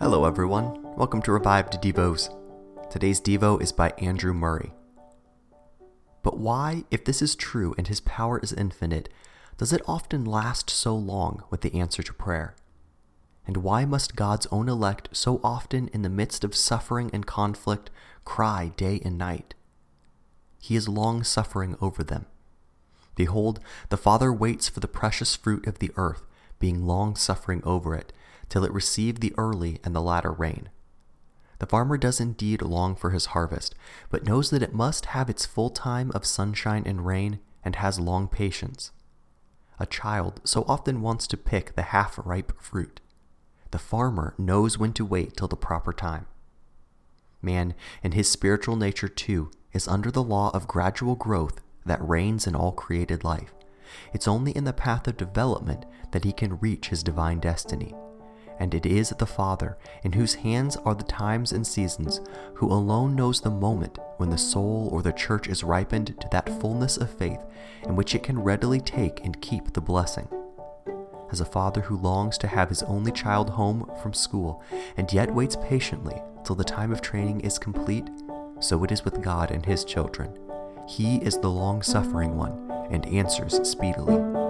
Hello, everyone. Welcome to Revived Devos. Today's Devo is by Andrew Murray. But why, if this is true and his power is infinite, does it often last so long with the answer to prayer? And why must God's own elect so often, in the midst of suffering and conflict, cry day and night? He is long suffering over them. Behold, the Father waits for the precious fruit of the earth, being long suffering over it, till it receive the early and the latter rain. The farmer does indeed long for his harvest, but knows that it must have its full time of sunshine and rain, and has long patience. A child so often wants to pick the half ripe fruit. The farmer knows when to wait till the proper time. Man, in his spiritual nature too, is under the law of gradual growth that reigns in all created life. It's only in the path of development that he can reach his divine destiny and it is the Father, in whose hands are the times and seasons, who alone knows the moment when the soul or the church is ripened to that fullness of faith in which it can readily take and keep the blessing. As a father who longs to have his only child home from school and yet waits patiently till the time of training is complete, so it is with God and his children. He is the long suffering one and answers speedily.